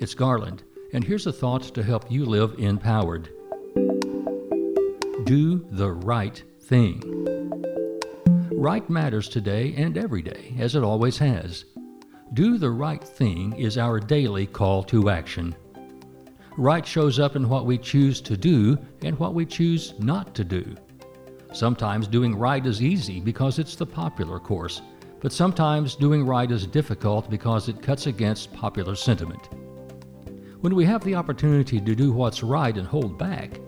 it's Garland, and here's a thought to help you live empowered. Do the right thing. Right matters today and every day, as it always has. Do the right thing is our daily call to action. Right shows up in what we choose to do and what we choose not to do. Sometimes doing right is easy because it's the popular course, but sometimes doing right is difficult because it cuts against popular sentiment. When we have the opportunity to do what's right and hold back,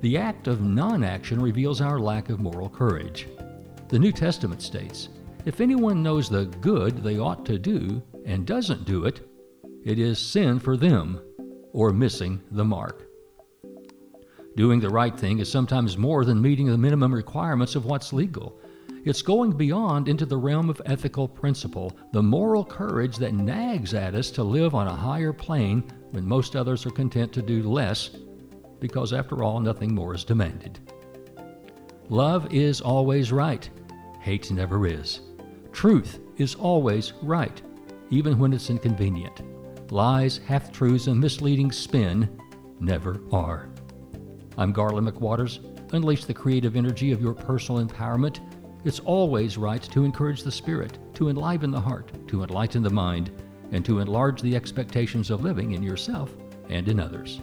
the act of non action reveals our lack of moral courage. The New Testament states if anyone knows the good they ought to do and doesn't do it, it is sin for them or missing the mark. Doing the right thing is sometimes more than meeting the minimum requirements of what's legal. It's going beyond into the realm of ethical principle, the moral courage that nags at us to live on a higher plane when most others are content to do less, because after all, nothing more is demanded. Love is always right, hate never is. Truth is always right, even when it's inconvenient. Lies, half truths, and misleading spin never are. I'm Garland McWaters. Unleash the creative energy of your personal empowerment. It's always right to encourage the spirit, to enliven the heart, to enlighten the mind, and to enlarge the expectations of living in yourself and in others.